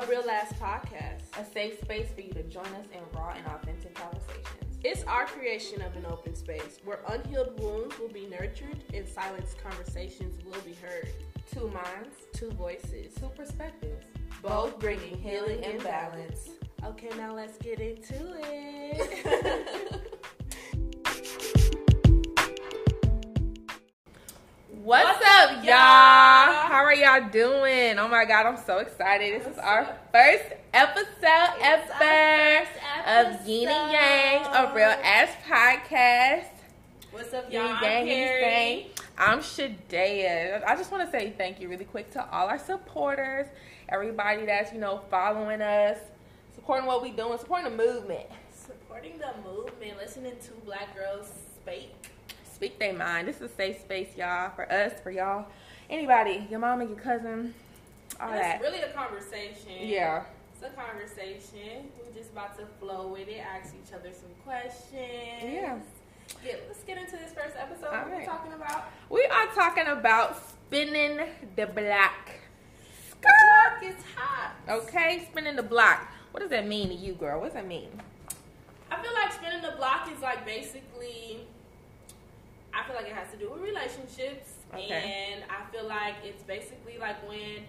A Real Ass Podcast, a safe space for you to join us in raw and authentic conversations. It's our creation of an open space where unhealed wounds will be nurtured and silenced conversations will be heard. Two minds, two voices, two perspectives, both bringing healing and balance. Okay, now let's get into it. What's, What's up, y'all? How are y'all doing? Oh my god, I'm so excited. This What's is our up? first episode it's ever first episode. of Yin and Yang, a real ass podcast. What's up, y'all? Yin Yang, I'm Shadea. I just want to say thank you really quick to all our supporters, everybody that's, you know, following us, supporting what we doing, supporting the movement. Supporting the movement, listening to black girls speak. Speak their mind. This is a safe space, y'all, for us, for y'all. Anybody, your mom and your cousin, all that. It's really a conversation. Yeah. It's a conversation. We're just about to flow with it, ask each other some questions. Yeah. Yeah, let's get into this first episode. All what right. we talking about? We are talking about spinning the block. The block is hot. Okay, spinning the block. What does that mean to you, girl? What does that mean? I feel like spinning the block is like basically. I feel like it has to do with relationships, okay. and I feel like it's basically like when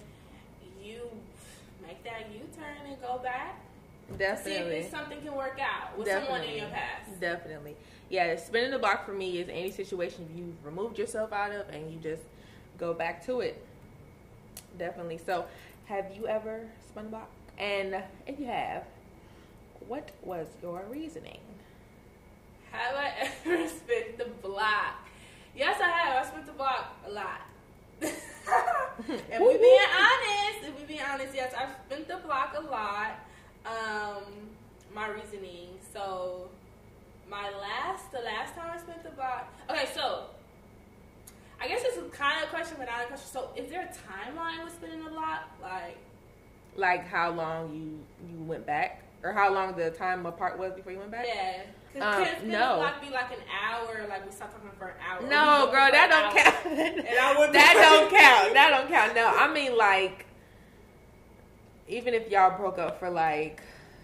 you make that U turn and go back. Definitely. See if something can work out with Definitely. someone in your past. Definitely yeah, spinning the block for me is any situation you've removed yourself out of and you just go back to it. Definitely. So, have you ever spun the block? And if you have, what was your reasoning? Have I ever spent the block? Yes, I have. I spent the block a lot. if we being honest, if we being honest, yes, I've spent the block a lot. Um, my reasoning. So my last, the last time I spent the block. Okay, so I guess it's a kind of a question, but not a question. So, is there a timeline with spinning the block? Like, like how long you you went back, or how long the time apart was before you went back? Yeah. Um, no. block be like an hour? Like we stopped talking for an hour? No, girl, that don't count. that don't count. That don't count. No, I mean like, even if y'all broke up for like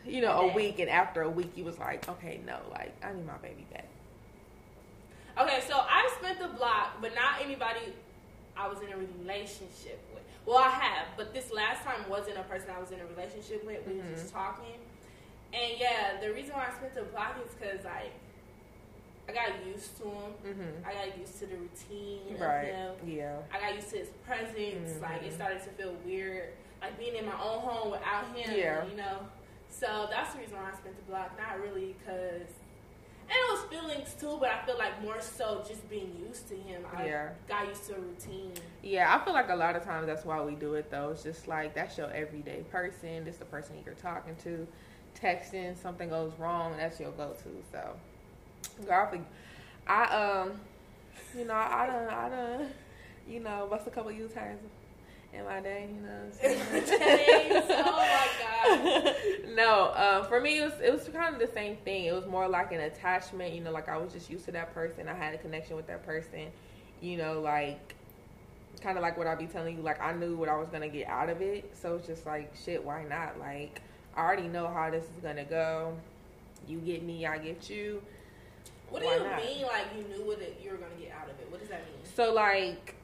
you know, a week, and after a week, you was like, okay, no, like I need my baby back. Okay, so I spent the block, but not anybody I was in a relationship with. Well, I have, but this last time wasn't a person I was in a relationship with. We mm-hmm. were just talking, and yeah, the reason why I spent the block is because like I got used to him. Mm-hmm. I got used to the routine right. of him. Yeah. I got used to his presence. Mm-hmm. Like it started to feel weird, like being in my own home without him. Yeah. You know. So that's the reason why I spent the block. Not really because, and it was feelings too, but I feel like more so just being used to him. I yeah. got used to a routine. Yeah, I feel like a lot of times that's why we do it though. It's just like that's your everyday person. This the person you're talking to. Texting, something goes wrong, that's your go-to. So, girl, I um, you know, I done, I done, you know, bust a couple U turns in my day, you know. oh my god. no, uh, for me it was it was kind of the same thing. It was more like an attachment, you know, like I was just used to that person. I had a connection with that person, you know, like kind of like what I be telling you. Like I knew what I was gonna get out of it, so it's just like shit. Why not? Like I already know how this is gonna go. You get me, I get you. What do Why you not? mean? Like you knew what it, you were gonna get out of it? What does that mean? So like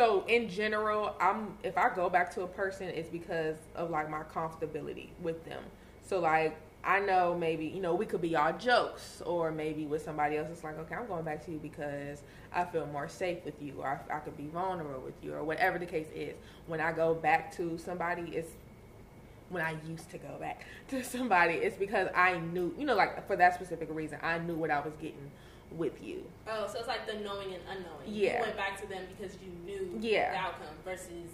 so in general, I'm if I go back to a person, it's because of like my comfortability with them. So like I know maybe you know we could be all jokes, or maybe with somebody else, it's like okay, I'm going back to you because I feel more safe with you, or I, I could be vulnerable with you, or whatever the case is. When I go back to somebody, it's when I used to go back to somebody, it's because I knew, you know, like for that specific reason, I knew what I was getting with you. Oh, so it's like the knowing and unknowing. Yeah. You went back to them because you knew yeah. the outcome versus.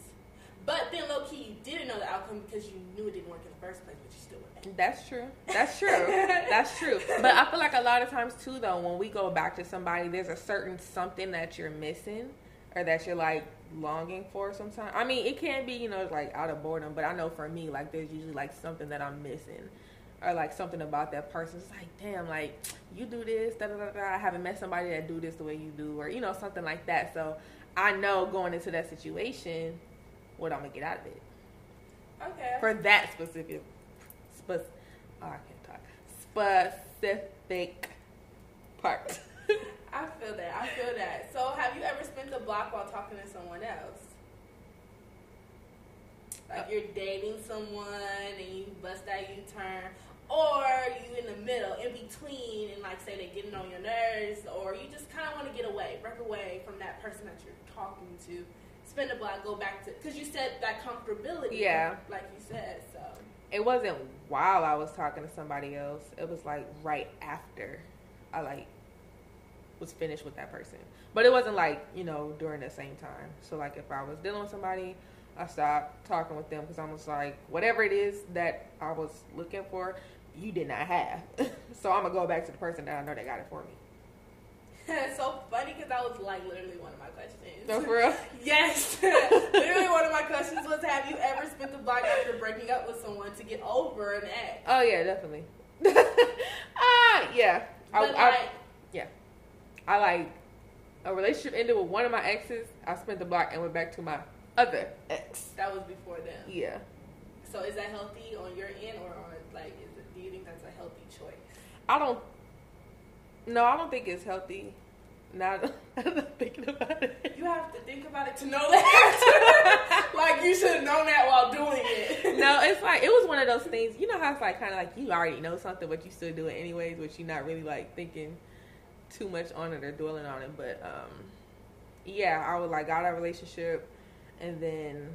But then low key, you didn't know the outcome because you knew it didn't work in the first place, but you still went That's true. That's true. That's true. But I feel like a lot of times too, though, when we go back to somebody, there's a certain something that you're missing or that you're like longing for sometimes. I mean, it can be, you know, like out of boredom, but I know for me, like there's usually like something that I'm missing or like something about that person. It's like, damn, like you do this, da da da da. I haven't met somebody that do this the way you do, or you know, something like that. So I know going into that situation what I'm gonna get out of it. Okay. For that specific, spec- oh, I can't talk. Specific part. I feel that. I feel that. So, have you ever spent a block while talking to someone else? Like you're dating someone and you bust that U turn, or you in the middle, in between, and like say they're getting on your nerves, or you just kind of want to get away, break away from that person that you're talking to. Spend a block, go back to because you said that comfortability. Yeah. Like you said, so. it wasn't while I was talking to somebody else. It was like right after I like was finished with that person. But it wasn't like you know during the same time. So like if I was dealing with somebody, I stopped talking with them because I was like whatever it is that I was looking for, you did not have. so I'm gonna go back to the person that I know that got it for me. it's so funny because that was like literally one of my questions. No, for real. Yes. literally one of my questions was have you ever spent the block after breaking up with someone to get over an ex? Oh yeah, definitely. Ah, yeah. I, But I, like, yeah. I like a relationship ended with one of my exes. I spent the block and went back to my other ex. that was before them. Yeah. So is that healthy on your end or on like is it, do you think that's a healthy choice? I don't. No, I don't think it's healthy. Now that I'm thinking about it. You have to think about it to know that. like you should have known that while doing it. No, it's like it was one of those things. You know how it's like kind of like you already know something, but you still do it anyways, which you're not really like thinking too much on it or dwelling on it. But um, yeah, I was like got a relationship, and then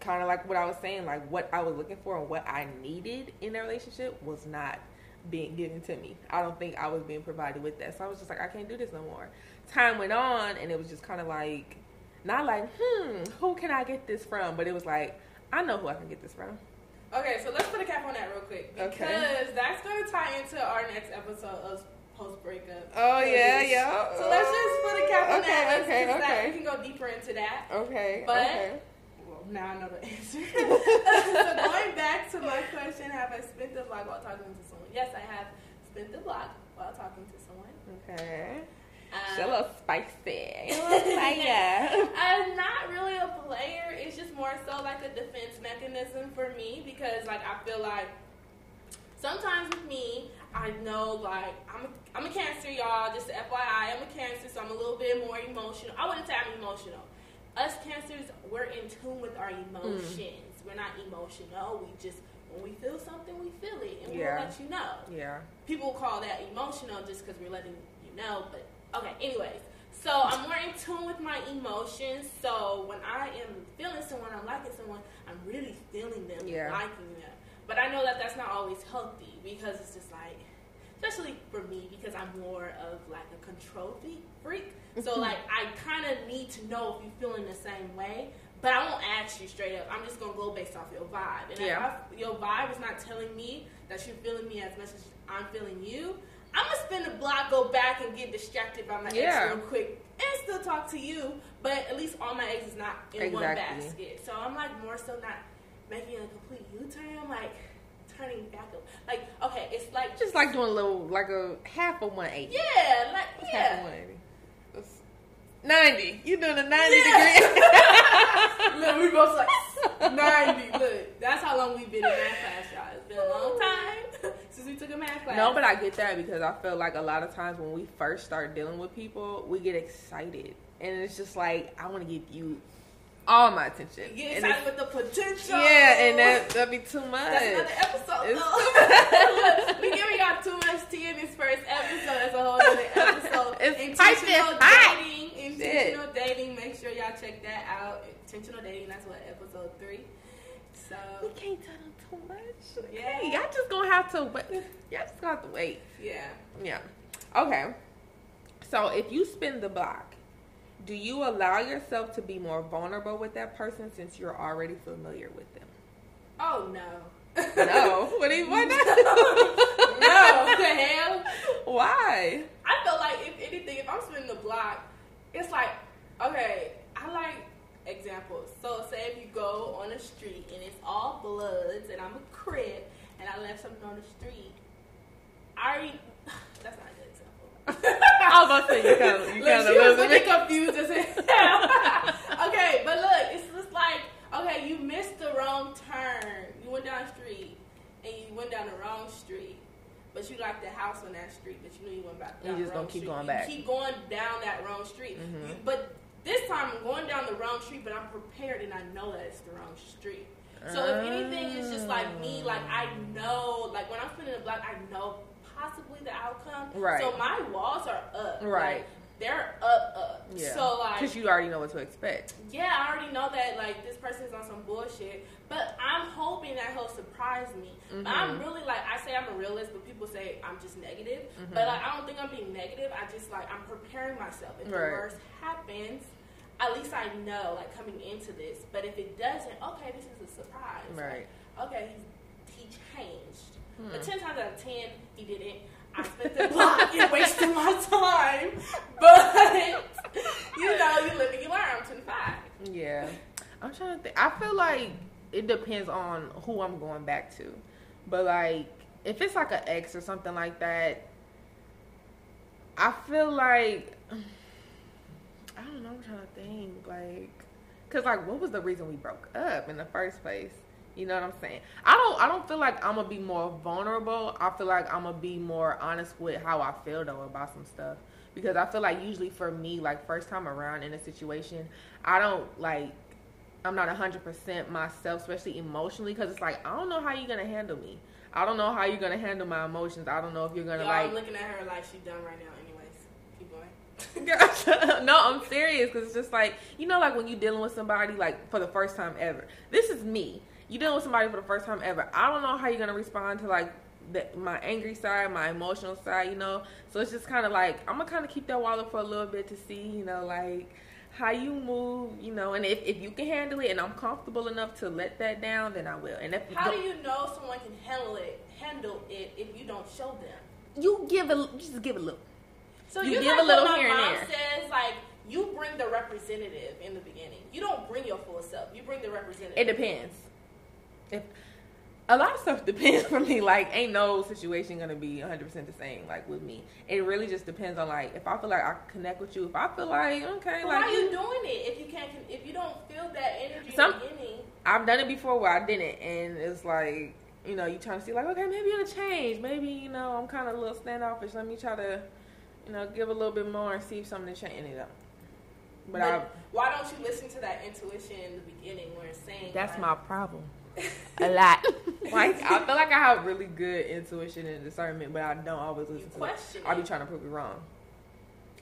kind of like what I was saying, like what I was looking for and what I needed in a relationship was not being given to me. I don't think I was being provided with that. So I was just like, I can't do this no more. Time went on, and it was just kind of like, not like, hmm, who can I get this from? But it was like, I know who I can get this from. Okay, so let's put a cap on that real quick because Okay. that's going to tie into our next episode of post breakup. Oh yeah, yeah. So let's just put a cap on Okay, that. Okay, okay. we can go deeper into that. Okay. But- okay. Well, now I know the answer. so going back to my question, have I spent the block while talking to someone? Yes, I have spent the block while talking to someone. Okay. Um, She a little spicy. A little fire. I'm not really a player. It's just more so like a defense mechanism for me because like I feel like sometimes with me, I know like I'm a, I'm a cancer, y'all. Just FYI, I'm a cancer, so I'm a little bit more emotional. I wouldn't say I'm emotional. Us cancers, we're in tune with our emotions. We're not emotional. We just when we feel something, we feel it, and Yeah. we'll let you know yeah. people call that emotional just because we're letting you know. But okay, anyways. So I'm more in tune with my emotions. So when I am feeling someone, I'm liking someone, I'm really feeling them, Yeah. liking. But I know that that's not always healthy because it's just like, especially for me, because I'm more of like a control freak. So like I kind of need to know if you're feeling the same way. But I won't ask you straight up. I'm just gonna go based off your vibe. And Yeah. if I, your vibe is not telling me that you're feeling me as much as I'm feeling you, I'm gonna spin the block, go back and get distracted by my Yeah. ex real quick, and still talk to you. But at least all my eggs is not in one basket. So I'm like more so not making a complete U-turn. Like turning back up. Like okay, it's like Just like doing a little, like a half of 180. yeah, like Half of yeah. 180. 90. You doing a 90 Yeah. degree. Look, we both like 90. Look, that's how long we've been in math class, y'all. It's been a long time since we took a math class. No, but I get that because I feel like a lot of times when we first start dealing with people, we get excited. And it's just like, I want to give you all my attention. You get excited with the potential. yeah, and that, that'd be too much. That's another episode. It's- though. Look, we giving y'all too much tea in this first episode. That's a whole other episode. It's intentional spicy hot. dating. Intentional dating. Make sure y'all check that out. Intentional dating. That's what episode three. So We can't tell them too much. Yeah. Okay, y'all just gonna have to wait. Y'all just gonna have to wait. yeah. Yeah. Okay. So if you spin the block, do you allow yourself to be more vulnerable with that person since you're already familiar with them? Oh no. No. What do you want? no. The hell. Why? I feel like if anything, if I'm spinning the block, it's like okay. I like examples. So say if you go on a street and it's all bloods and I'm a crip and I left something on the street, I already that's not a good example. I was about to say you kind of, you kind of was looking confused as hell. okay, but look, it's just like okay, you missed the wrong turn. You went down the street and you went down the wrong street, but you liked the house on that street, but you knew you went back. Down you just gonna keep street. going back. You keep going down that wrong street, mm-hmm. you, but this time I'm going down the wrong street, but I'm prepared and I know that it's the wrong street. So if anything, it's just like me. Like I know, like when I'm spinning the block, I know possibly the outcome. Right. So my walls are up. Right. Like, they're up, up. Yeah. So like, because you already know what to expect. yeah, I already know that like this person's on some bullshit, but I'm hoping that he'll surprise me. But I'm really like I say I'm a realist, but people say I'm just negative. Mhm. But like I don't think I'm being negative. I just like I'm preparing myself. If the worst happens, at least I know like coming into this. But if it doesn't, okay, this is a surprise. Right. Like, okay, he, he changed. But Hmm. ten times out of ten, he didn't. I spent the block and wasted my time. But you know, you live and you learn. I'm 25. Yeah, I'm trying to think. I feel like it depends on who I'm going back to, but like if it's like an ex or something like that, I feel like I don't know. I'm trying to think like, cause like what was the reason we broke up in the first place? You know what I'm saying? I don't. I don't feel like I'm gonna be more vulnerable. I feel like I'm gonna be more honest with how I feel though about some stuff because I feel like usually for me, like first time around in a situation, I don't like. I'm not 100% myself, especially emotionally, because it's like I don't know how you're gonna handle me. I don't know how you're gonna handle my emotions. I don't know if you're gonna Y'all like. I'm looking at her like she's done right now. Anyways, keep going. no, I'm serious because it's just like you know, like when you're dealing with somebody like for the first time ever. This is me. You dealing with somebody for the first time ever. I don't know how you're gonna respond to like the, my angry side, my emotional side. You know, so it's just kind of like I'm gonna kind of keep that wallet for a little bit to see. You know, like how you move. You know, and if if you can handle it and I'm comfortable enough to let that down, then I will. And if you How do you know someone can handle it? Handle it if you don't show them. you give you just give a little. So You you, give like a little here and mom there. says, like you bring the representative in the beginning. You don't bring your full self. You bring the representative. It depends. If a lot of stuff depends for me. Like, ain't no situation gonna be 100 percent the same. Like with me, it really just depends on like if I feel like I connect with you. If I feel like okay, But like why are you doing it if you can't? If you don't feel that energy Some- beginning? I've done it before where I didn't, and it's like you know you trying to see like okay maybe it'll change. Maybe you know I'm kind of a little standoffish. Let me try to you know give a little bit more and see if something change. And it don't. But, But I, why don't you listen to that intuition in the beginning where it's saying that's like, my problem. A lot. like I feel like I have really good intuition and discernment, but I don't always listen to it. question I'll be trying to prove it wrong.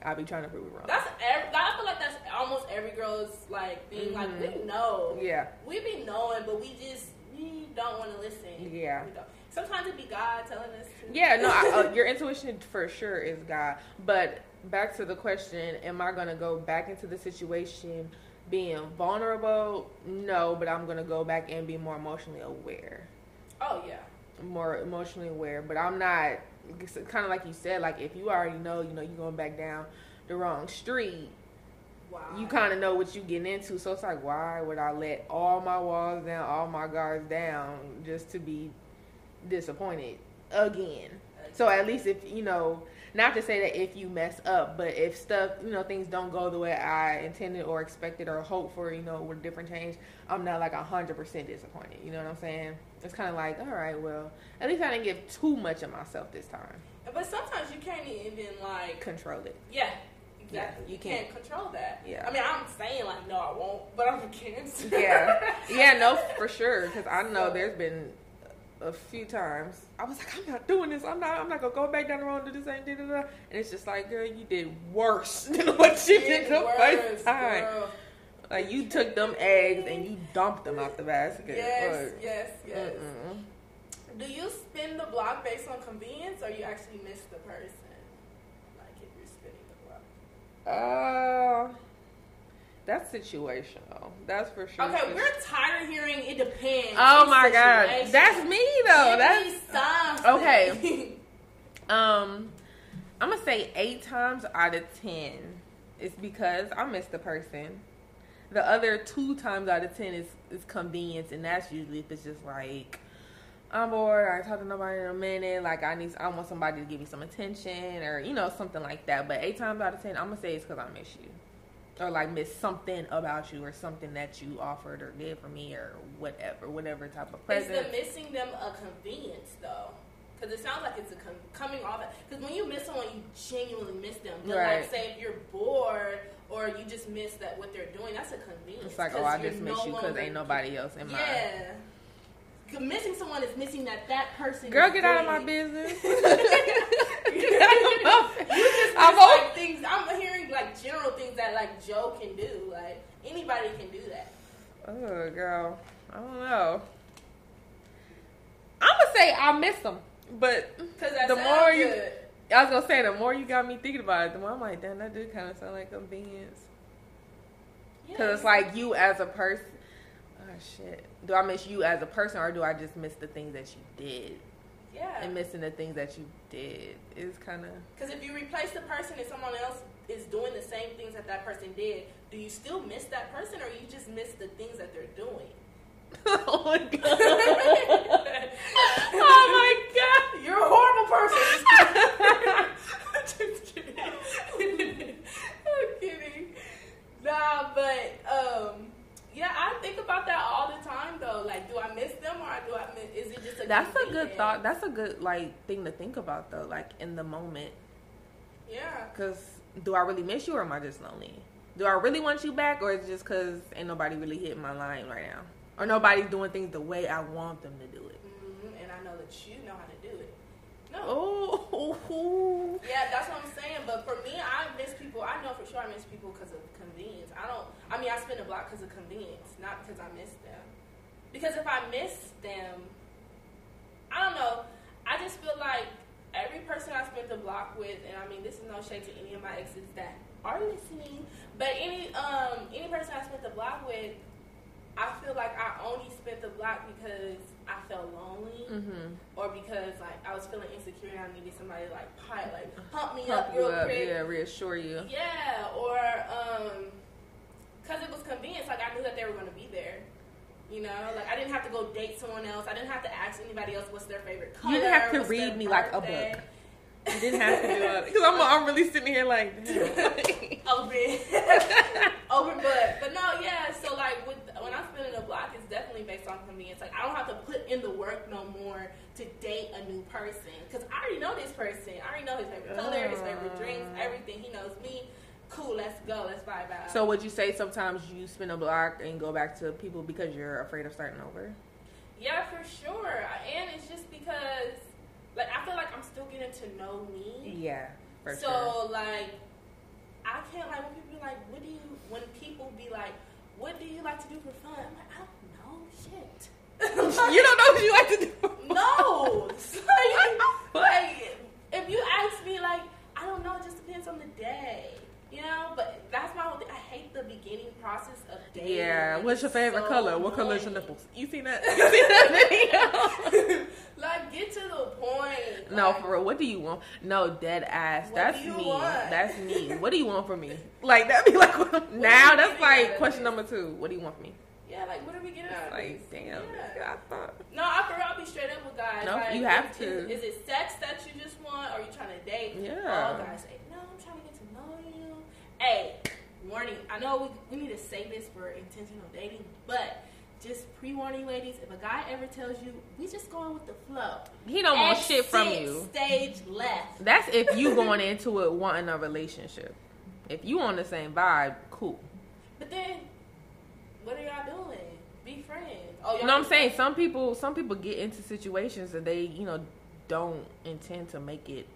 I'll be trying to prove it wrong. That's every, I feel like that's almost every girl's like thing. Like Mhm. we know, yeah, we be knowing, but we just we don't want to listen. Yeah. Sometimes it be God telling us. To. yeah. No, I, uh, your intuition for sure is God. But back to the question: Am I gonna go back into the situation being vulnerable? No, but I'm gonna go back and be more emotionally aware. Oh yeah. more emotionally aware, but I'm not kind of like you said. Like if you already know, you know, you're going back down the wrong street. Wow. You kind of know what you getting into, so it's like, why would I let all my walls down, all my guards down, just to be disappointed again? So at least if you know, not to say that if you mess up, but if stuff, you know, things don't go the way I intended or expected or hoped for, you know, with a different change, I'm not like hundred percent disappointed. You know what I'm saying? It's kind of like, all right, well, at least I didn't give too much of myself this time. But sometimes you can't even like. Control it. Yeah. Exactly. Yeah, you you can't, can't. control that. Yeah. I mean, I'm saying like, no, I won't, but I'm against. Yeah, yeah, no, for sure. Because I know So- there's been a few times I was like, I'm not doing this. I'm not. I'm not gonna go back down the road and do the same thing. And it's just like, girl, you did worse than what you did the Worse, first time. girl. Like you took them eggs and you dumped them out the basket. Yes, Like, yes, yes. mm-mm. Do you spin the block based on convenience, or you actually miss the person? Like if you're spinning the block. Uh, that's situational. That's for sure. Okay, for we're tired of hearing it depends. Oh my god, that's me though. That's. Okay. um, I'm gonna say eight times out of ten it's because I miss the person. The other two times out of ten is is convenience, and that's usually if it's just like I'm bored, I talk to nobody in a minute, like I need, I want somebody to give me some attention, or you know something like that. But eight times out of ten, I'm gonna say it's because I miss you, or like miss something about you, or something that you offered or did for me, or whatever, whatever type of person. Is the missing them a convenience though? Because it sounds like it's a com- coming off. Because when you miss someone, you genuinely miss them. But Right. like, say if you're bored or you just miss that what they're doing, that's a convenience. It's like, oh, I just miss no you because ain't nobody else in my. Yeah. Missing someone is missing that that person. Girl, get out of my business. you Get out of my- just I'm miss, o- like things. I'm hearing like general things that like Joe can do. Like anybody can do that. Oh, girl. I don't know. I'm gonna say I miss them, but the more you. I was gonna say, the more you got me thinking about it, the more I'm like, damn, that did kind of sound like convenience. Because it's like you as a person. Oh shit. Do I miss you as a person, or do I just miss the things that you did? yeah. And missing the things that you did is kind of. Because if you replace the person and someone else is doing the same things that that person did, do you still miss that person, or you just miss the things that they're doing? oh my god. oh my god. You're a horrible person. Just kidding. I'm kidding. Nah, but um, yeah, I think about that all the time though. Like, do I miss them or do I miss? Is it just a That's a good thought. That's a good like thing to think about though, like in the moment. Yeah. Cause do I really miss you or am I just lonely? Do I really want you back or is it just cause ain't nobody really hitting my line right now? Or nobody's doing things the way I want them to do it? hmm And I know that you know how to do it. No. Oh, Yeah, that's what I'm saying. But for me, I miss people. I know for sure I miss people because of convenience. I don't. I mean, I spend a block because of convenience, not because I miss them. Because if I miss them, I don't know. I just feel like every person I spent the block with, and I mean, this is no shade to any of my exes that are listening, but any um any person I spent the block with, I feel like I only spent the block because I felt lonely mm-hmm. or because like I was feeling insecure and I needed somebody to, like pie, like pump me Pump up real up, quick. yeah, reassure you. Yeah, or um, cause it was convenient. Like I knew that they were gonna be there. You know, like I didn't have to go date someone else. I didn't have to ask anybody else what's their favorite color. You didn't have to read me like a book. You didn't have to do it because I'm, I'm really sitting here like. Open, open book. But no, yeah. So like with when I'm spinning a block, it's definitely based on convenience. Like I don't have to put in the work no more to date a new person because I already know this person. I already know his favorite color, his favorite drinks, everything. He knows me. Cool. Let's go. Let's vibe out. So would you say sometimes you spin a block and go back to people because you're afraid of starting over? Yeah, for sure. And it's just because, like, I feel like I'm still getting to know me. Yeah, for so, sure. like, I can't, like, when people be like, what do you, when people be like, what do you like to do for fun? I'm like, I don't know. Shit. You don't know what you like to do. no. like, like, if you ask me, like, I don't know. It just depends on the day. You know, but that's my whole thing. I hate the beginning process of dating. Yeah. What's your favorite so color? What color is your nipples? You seen that? You seen that video? like, get to the point. no, Like, for real. What do you want? No, dead ass. That's me. want? That's me. What do you want from me? Like that'd be like now. That's like question number two. What do you want from me? Yeah, like what are we getting at? Like damn. Yeah. I thought. No, I for real, I'll be straight up with guys. No, like, you have is, to. Is, is it sex that you just want, or are you trying to date? Yeah. All guys say, no, I'm trying to get to know you. Hey, warning. I know we, we need to say this for intentional dating, but just pre-warning, ladies. If a guy ever tells you we just going with the flow, He don't want shit from you. Stage left. That's if you going into it wanting a relationship. If you on the same vibe, cool. But then, what are y'all doing? Be friends. Oh, You know what I'm saying? Some people, some people get into situations and they, you know, don't intend to make it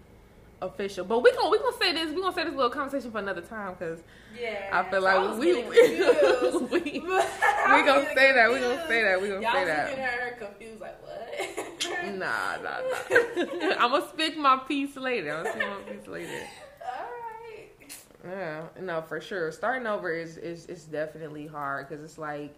official. But we gonna we gonna say this. We gonna say this little conversation for another time because Yeah. I feel so I like we we, we, we gonna say that. We gonna say that. We gonna Y'all say that. at her confused, like what? Nah, nah, nah. I'm gonna speak my piece later. I'm gonna speak my piece later. Alright. Yeah, no, for sure. Starting over is is is definitely hard because it's like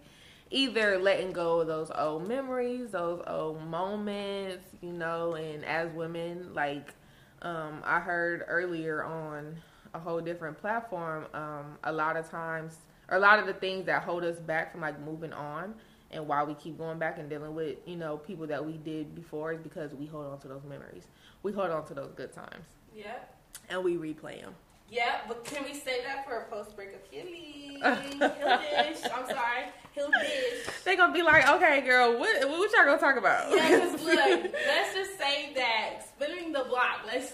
either letting go of those old memories, those old moments, you know. And as women, like um, I heard earlier on a whole different platform, um, a lot of times, or a lot of the things that hold us back from like moving on. And why we keep going back and dealing with, you know, people that we did before is because we hold on to those memories. We hold on to those good times. Yeah. And we replay them. Yeah, but can we say that for a post breakup healing? Heal dish. I'm sorry. Heal dish. They gonna be like, okay, girl, what what y'all gonna talk about? Yeah, because look, let's just say that the block. Let's.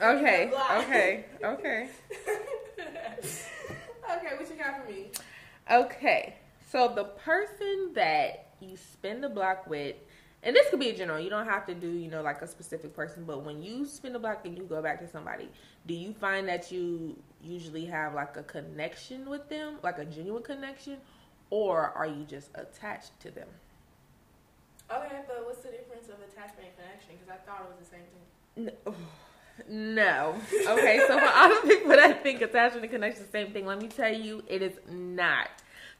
okay, the block. okay, okay, okay, what you got for me? okay. So the person that you spend the block with, and this could be a general. You don't have to do, you know, like a specific person. But when you spend the block and you go back to somebody, do you find that you usually have like a connection with them, like a genuine connection, or are you just attached to them? Okay, but what's the difference of attachment and connection? Because I thought it was the same thing. No. Oh, no. Okay, so for all the people that think attachment and connection is the same thing, let me tell you, it is not.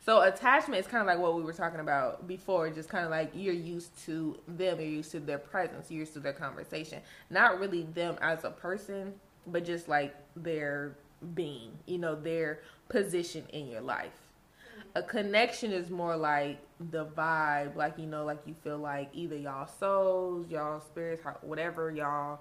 So attachment is kind of like what we were talking about before, just kind of like you're used to them, you're used to their presence, you're used to their conversation. Not really them as a person, but just like their being, you know, their position in your life. A connection is more like the vibe, like you know, like you feel like either y'all souls, y'all spirits, whatever y'all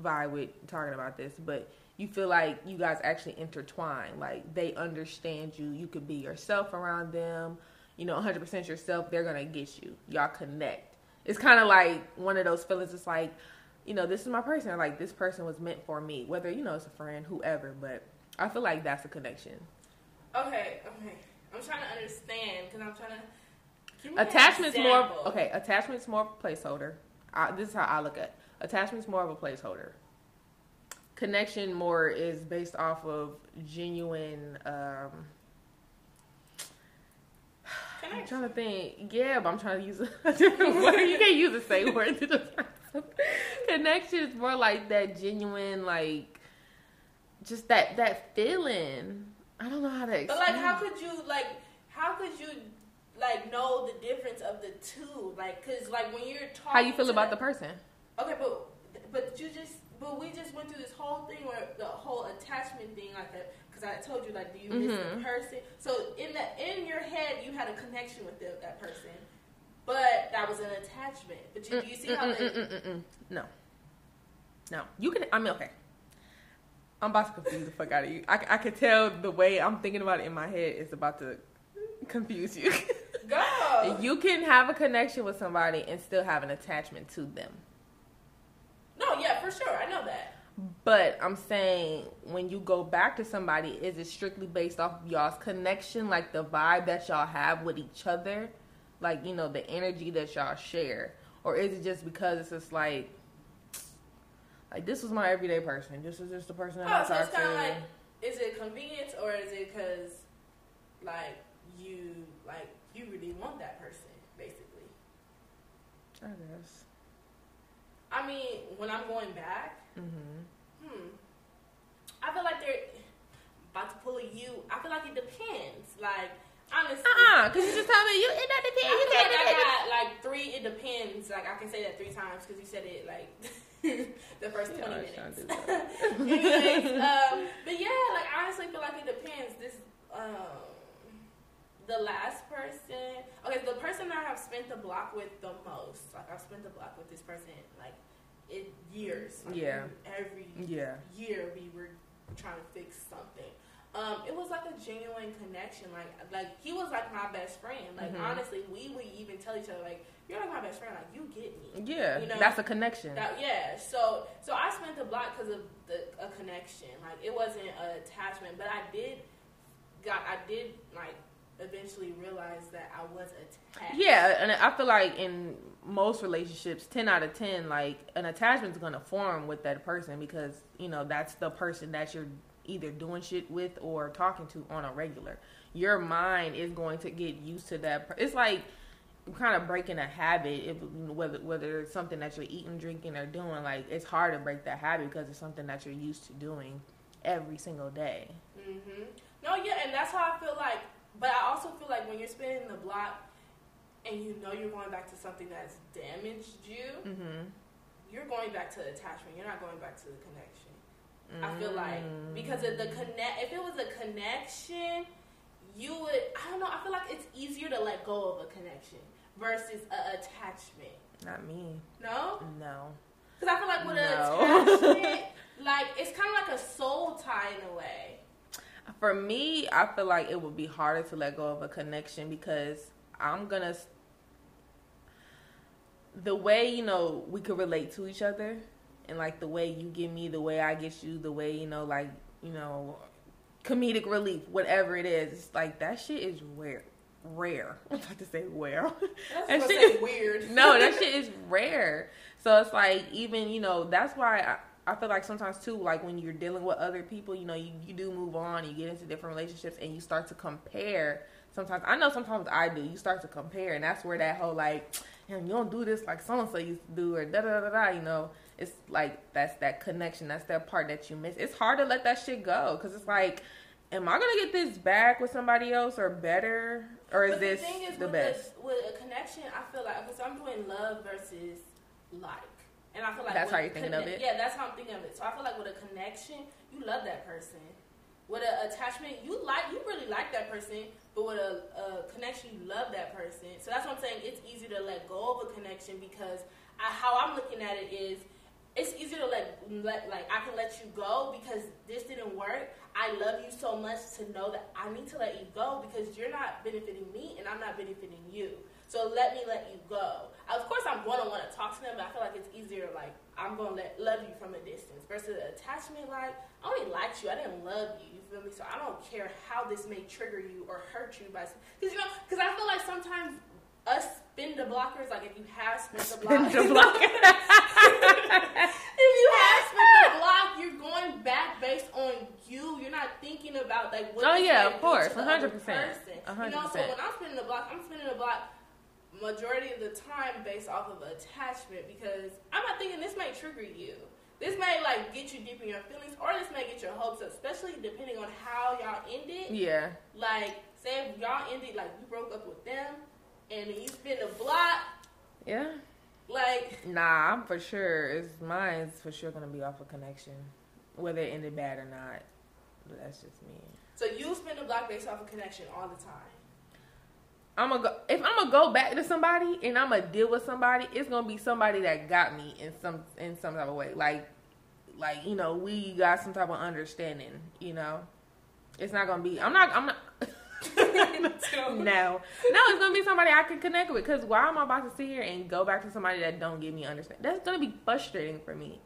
vibe with talking about this, but you feel like you guys actually intertwine. Like they understand you. You could be yourself around them. You know, 100% yourself. They're gonna get you. Y'all connect. It's kind of like one of those feelings. It's like, you know, this is my person. Like this person was meant for me. Whether you know it's a friend, whoever. But I feel like that's a connection. Okay, okay. I'm trying to understand because I'm trying to. Give me an Attachment's more okay. Attachment's more of a placeholder. I, this is how I look at. It. Attachment's more of a placeholder. Connection more is based off of genuine. Um, I'm trying to think. Yeah, but I'm trying to use a different word. You can't use the same word to describe something. Connection is more like that genuine, like just that that feeling. I don't know how to. But like, how could you like? How could you like know the difference of the two? Like, cause like when you're talking. how you feel about the person? Okay, but but you just but we just went through this whole thing where the whole attachment thing like that because I told you like do you miss the Mhm. person? So in the in your head you had a connection with the, that person, but that was an attachment. But you, do you see how Mm, they, mm, mm, mm, mm. no, no. You can. I mean, okay. I'm about to confuse the fuck out of you. I, I could tell the way I'm thinking about it in my head is about to confuse you. go. you can have a connection with somebody and still have an attachment to them. no, yeah, for sure, I know that. But I'm saying when you go back to somebody, is it strictly based off of y'all's connection, like the vibe that y'all have with each other, like you know the energy that y'all share, or is it just because it's just like, like this was my everyday person, this is just the person that oh, I Oh, so talk it's kind of to. like, is it convenience or is it because, like, you like you really want that person, basically? I guess. I mean, when I'm going back, hmm hmm, I feel like they're about to pull a you. I feel like it depends. Like, honestly, Uh uh because you just told me you it not I depend. feel You like I got like three. It depends. Like I can say that three times because you said it like the first Yeah, twenty minutes. trying to do Anyways, um, but yeah, like I honestly feel like it depends. This um, the last person. Okay, the person I have spent the block with the most. Like I've spent the block with this person like it years. Like, Yeah. Every Yeah. year we were trying to fix something. Um, it was like a genuine connection. Like, like he was like my best friend. Like, Mhm. honestly, we would even tell each other, like, "You're like my best friend. Like, you get me." Yeah. You know, that's a connection. That, yeah. So, so I spent the block because of the a connection. Like, it wasn't an attachment, but I did got I did like eventually realize that I was attached. Yeah, and I feel like in most relationships, ten out of ten, like an attachment's gonna form with that person because you know that's the person that you're either doing shit with or talking to on a regular. Your mind is going to get used to that. Per- it's like kind of breaking a habit, if, whether whether it's something that you're eating, drinking, or doing. Like it's hard to break that habit because it's something that you're used to doing every single day. Mm-hmm. No, yeah, and that's how I feel like. But I also feel like when you're spinning the block and you know you're going back to something that's damaged you, Mm-hmm. you're going back to attachment. You're not going back to the connection. I feel like because of the connect. If it was a connection, you would. I don't know. I feel like it's easier to let go of a connection versus a attachment. not me. No, No. because I feel like with an attachment, like it's kind of like a soul tie in a way. For me, I feel like it would be harder to let go of a connection because I'm gonna the way you know we could relate to each other, and like the way you get me, the way I get you, the way you know, like you know, comedic relief, whatever it is. It's like that shit is rare. Rare. I'm about to say rare. That's that shit is weird. no, that shit is rare. So it's like even you know that's why I, I feel like sometimes too like when you're dealing with other people, you know, you, you do move on, you get into different relationships, and you start to compare. Sometimes I know sometimes I do. You start to compare, and that's where that whole like, you don't do this like so and so used to do, or da da da da. You know, it's like that's that connection. That's that part that you miss. It's hard to let that shit go because it's like, am I gonna get this back with somebody else or better, or is But this the, thing is, the with best? A, with a connection, I feel like because I'm doing love versus like, and I feel like That's how you're thinking of it? Yeah, that's how I'm thinking of it. So I feel like with a connection, you love that person. With an attachment, you like you really like that person, but with a, a connection, you love that person. So that's what I'm saying. It's easy to let go of a connection because I, how I'm looking at it is it's easier to let, let like I can let you go because this didn't work. I love you so much to know that I need to let you go because you're not benefiting me and I'm not benefiting you. So let me let you go. Of course, I'm gonna want to talk to them, but I feel like it's easier. Like I'm gonna let love you from a distance versus attachment. Like I only liked you, I didn't love you. You feel me? So I don't care how this may trigger you or hurt you by because you know because I feel like sometimes us spin the blockers. Like if you have spin the block, the block. if you have spent the block, you're going back based on you. You're not thinking about like what. Oh, yeah, of course, to the other 100%, You know, so when I'm spinning the block, I'm spinning the block majority of the time based off of attachment because I'm not thinking this might trigger you. This may like get you deep in your feelings, or this may get your hopes up, especially depending on how y'all ended. yeah. Like, say if y'all ended, like you broke up with them, and you spin the block, Yeah. like Nah, I'm for sure. It's mine's for sure gonna be off a connection, whether it ended bad or not. But that's just me. So you spin the block based off of connection all the time. I'm gonna go if I'm gonna go back to somebody and I'm gonna deal with somebody. It's gonna be somebody that got me in some in some type of way. Like, like you know, we got some type of understanding. You know, it's not gonna be. I'm not. I'm not. no, no, it's gonna be somebody I can connect with. Cause why am I about to sit here and go back to somebody that don't give me understand? That's gonna be frustrating for me.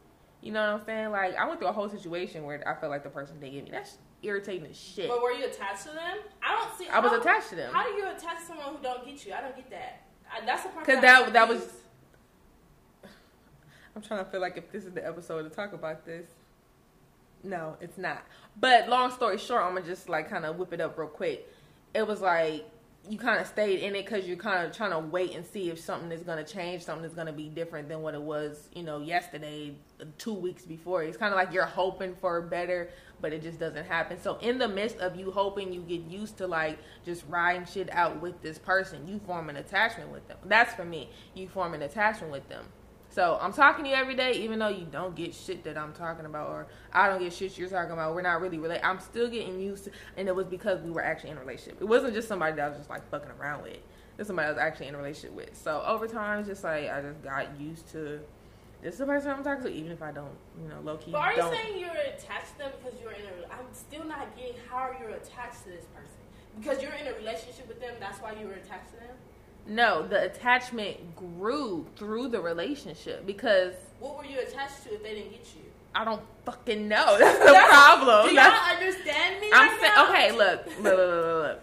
You know what I'm saying? Like I went through a whole situation where I felt like the person didn't give me. That's irritating as shit. But were you attached to them? I don't see. I was attached to them. How do you attach to someone who don't get you? I don't get that. I, that's the part. 'Cause I'm that- that was- I'm trying to feel like if this is the episode to talk about this. No, it's not. But long story short, I'm gonna just like kind of whip it up real quick. It was like you kind of stayed in it because you're kind of trying to wait and see if something is gonna change, something is gonna be different than what it was, you know, yesterday, two weeks before. It's kind of like you're hoping for better, but it just doesn't happen. So in the midst of you hoping, you get used to like just riding shit out with this person. You form an attachment with them. That's for me. You form an attachment with them. So I'm talking to you every day, even though you don't get shit that I'm talking about, or I don't get shit you're talking about. We're not really related. I'm still getting used to, and it was because we were actually in a relationship. It wasn't just somebody that I was just like fucking around with. It's somebody I was actually in a relationship with. So over time, it's just like I just got used to. This is the person I'm talking to, even if I don't, you know, low key. But are you don't. saying you're attached to them because you're in a? I'm still not getting how you're attached to this person because you're in a relationship with them. That's why you were attached to them. No, the attachment grew through the relationship because What were you attached to if they didn't get you? I don't fucking know. That's the problem. Do y'all That's- understand me? I'm right saying, okay, look, look, look, look, look, look.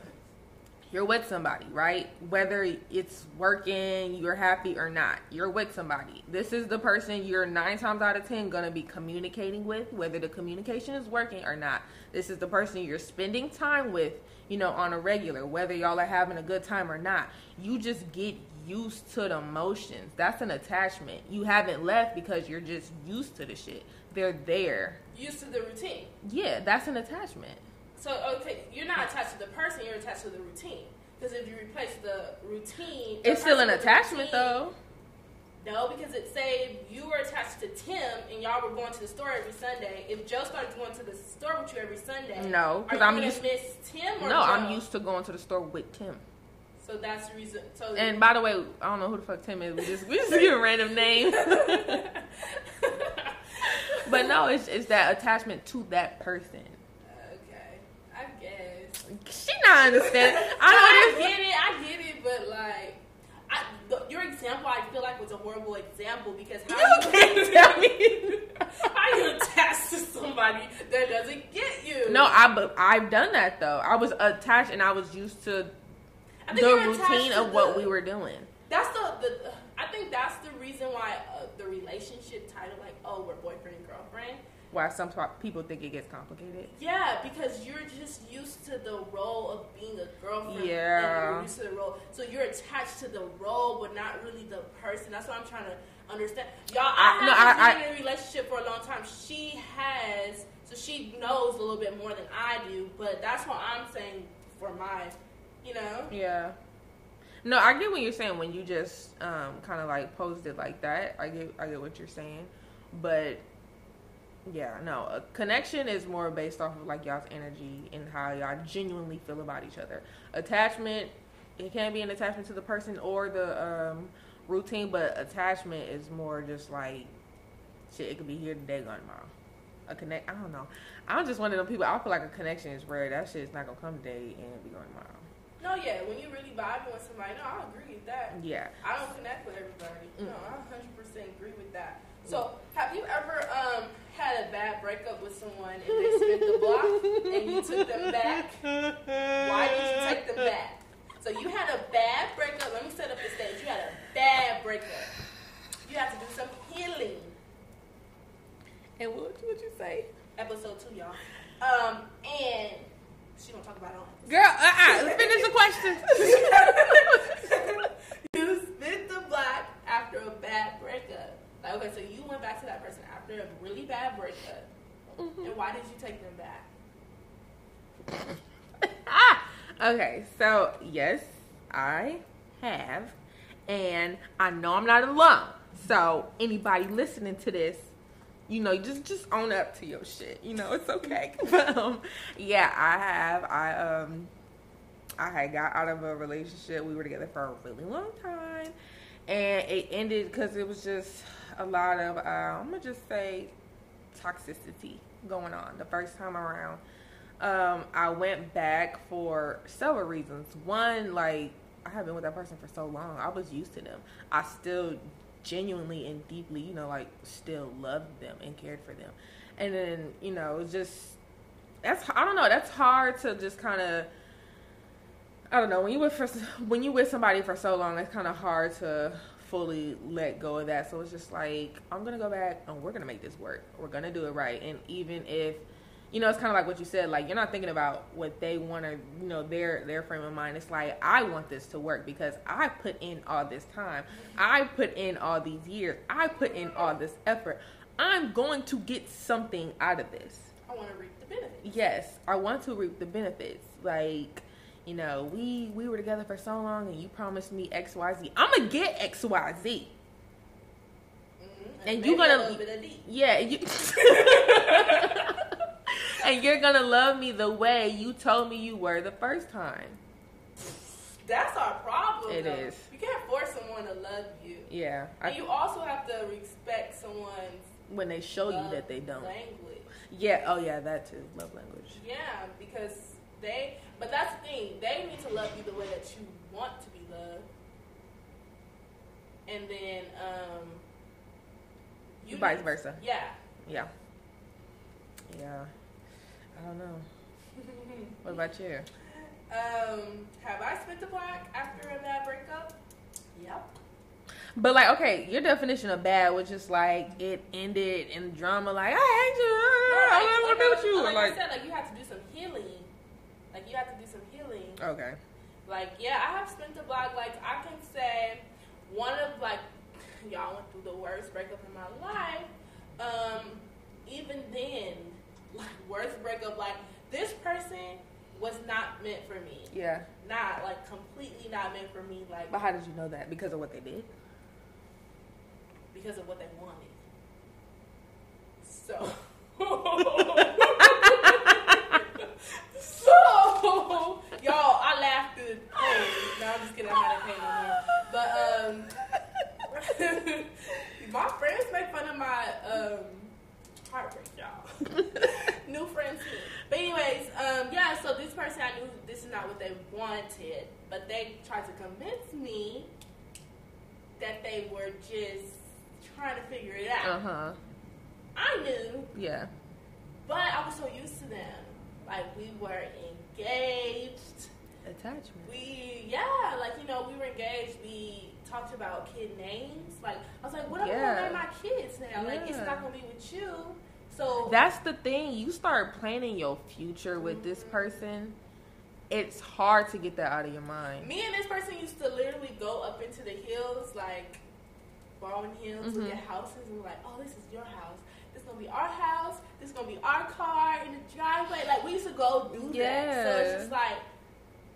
You're with somebody, right? Whether it's working, you're happy or not, you're with somebody. This is the person you're nine times out of ten gonna be communicating with, whether the communication is working or not. This is the person you're spending time with, you know, on a regular, whether y'all are having a good time or not. You just get used to the motions. That's an attachment. You haven't left because you're just used to the shit. They're there. Used to the routine. Yeah, that's an attachment. So okay, you're not attached to the person. You're attached to the routine. Because if you replace the routine, It's still an person with the attachment routine- though. No, because it say you were attached to Tim and y'all were going to the store every Sunday. If Joe started going to the store with you every Sunday, No, because I'm used. miss Tim or No, Joe? I'm used to going to the store with Tim. So that's the reason. So And by the way, I don't know who the fuck Tim is. We just we just give a random name. but no, it's it's that attachment to that person. I. She not understand. I I know this. get it. I get it. But like, I, the, your example I feel like was a horrible example because how You you, can't tell me. how you attached to somebody that doesn't get you? No, I I've done that though. I was attached and I was used to the think you're attached routine to of what we were doing. That's the, the I think that's the reason why uh, the relationship title like oh we're boyfriend. Why some people think it gets complicated. Yeah, because you're just used to the role of being a girlfriend. Yeah. And you're used to the role. So you're attached to the role, but not really the person. That's what I'm trying to understand. Y'all, I, I- no, haven't I- been in a relationship for a long time. She has, so she knows a little bit more than I do, but that's what I'm saying for my, you know? Yeah. No, I get what you're saying when you just um, kind of like posed it like that. I get I get what you're saying, but yeah, no, a connection is more based off of like y'all's energy and how y'all genuinely feel about each other. Attachment, it can be an attachment to the person or the um, routine, but attachment is more just like shit. It could be here today, gone tomorrow. A connect, I don't know. I'm just one of them people. I feel like a connection is rare. That shit's not gonna come today and be gone tomorrow. No, yeah, when you really vibe with somebody, no, I agree with that. Yeah. I don't connect with everybody. Mm. No, I 100% agree with that. So, have you ever um, had a bad breakup with someone and they spun the block and you took them back? Why did you take them back? So, you had a bad breakup. Let me set up the stage. You had a bad breakup. You have to do some healing. And what would you say? Episode two, y'all. Um, and she don't talk about it Girl, uh-uh. Let's finish the question. you spit the block after a bad breakup. Like, okay, so you went back to that person after a really bad breakup. And why did you take them back? ah! Okay, so yes, I have. And I know I'm not alone. So anybody listening to this, you know, just just own up to your shit. You know, it's okay. But um, yeah, I have. I um I had got out of a relationship. We were together for a really long time. And it ended because it was just a lot of, uh, I'm to just say, toxicity going on the first time around. Um, I went back for several reasons. One, like, I have been with that person for so long. I was used to them. I still genuinely and deeply, you know, like, still loved them and cared for them. And then, you know, just, that's, I don't know, that's hard to just kind of, I don't know when you with for, when you with somebody for so long, it's kind of hard to fully let go of that. So it's just like I'm gonna go back and we're gonna make this work. We're gonna do it right. And even if you know, it's kind of like what you said. Like you're not thinking about what they want to, you know, their their frame of mind. It's like I want this to work because I put in all this time. I put in all these years. I put in all this effort. I'm going to get something out of this. I want to reap the benefits. Yes, I want to reap the benefits. Like, you know, we we were together for so long, and you promised me X, Y, Z. I'm gonna get X, Y, Z. Mhm. And maybe you gonna- a little bit of D. Yeah, you. and you're gonna love me the way you told me you were the first time. That's our problem. It though. is. You can't force someone to love you. Yeah, And I, you also have to respect someone's when they show you that they don't. language. Yeah. Oh yeah, that too. Love language. Yeah, because they. But that's the thing. They need to love you the way that you want to be loved. And then, um, you Vice need- versa. Yeah. Yeah. Yeah. I don't know. What about you? um, have I spun the block after a bad breakup? Yep. But like, okay, your definition of bad was just like it ended in drama. Like I hate you. I don't want to be with you. Like, Like, I said, like you have to do some healing. Like you have to do some healing. okay, Like, yeah, I have spun the block. Like, I can say one of like y'all went through the worst breakup in my life. Um, even then, like worst breakup, like this person was not meant for me. yeah. Not like completely not meant for me. Like But how did you know that? Because of what they did? because of what they wanted. So. so, y'all, I laughed through the pain. No, I'm just kidding. I'm not in pain. But um, my friends make fun of my um heartbreak, y'all. New friends too. But anyways, um, yeah. So this person, I knew this is not what they wanted, but they tried to convince me that they were just trying to figure it out. Uh huh. I knew, Yeah. but I was so used to them. Like we were engaged. Attachment. We yeah, like you know, we were engaged. We talked about kid names. Like I was like, what am I gonna name my kids now? Like it's Yeah. not gonna be with you. So That's the thing. You start planning your future with this person. It's hard to get that out of your mind. me and this person used to literally go up into the hills, like Baldwin Hills, look Mhm. at houses, and we're like, oh, this is your house. This is gonna be our house. Is gonna be our car in the driveway. Like we used to go do that. So it's just like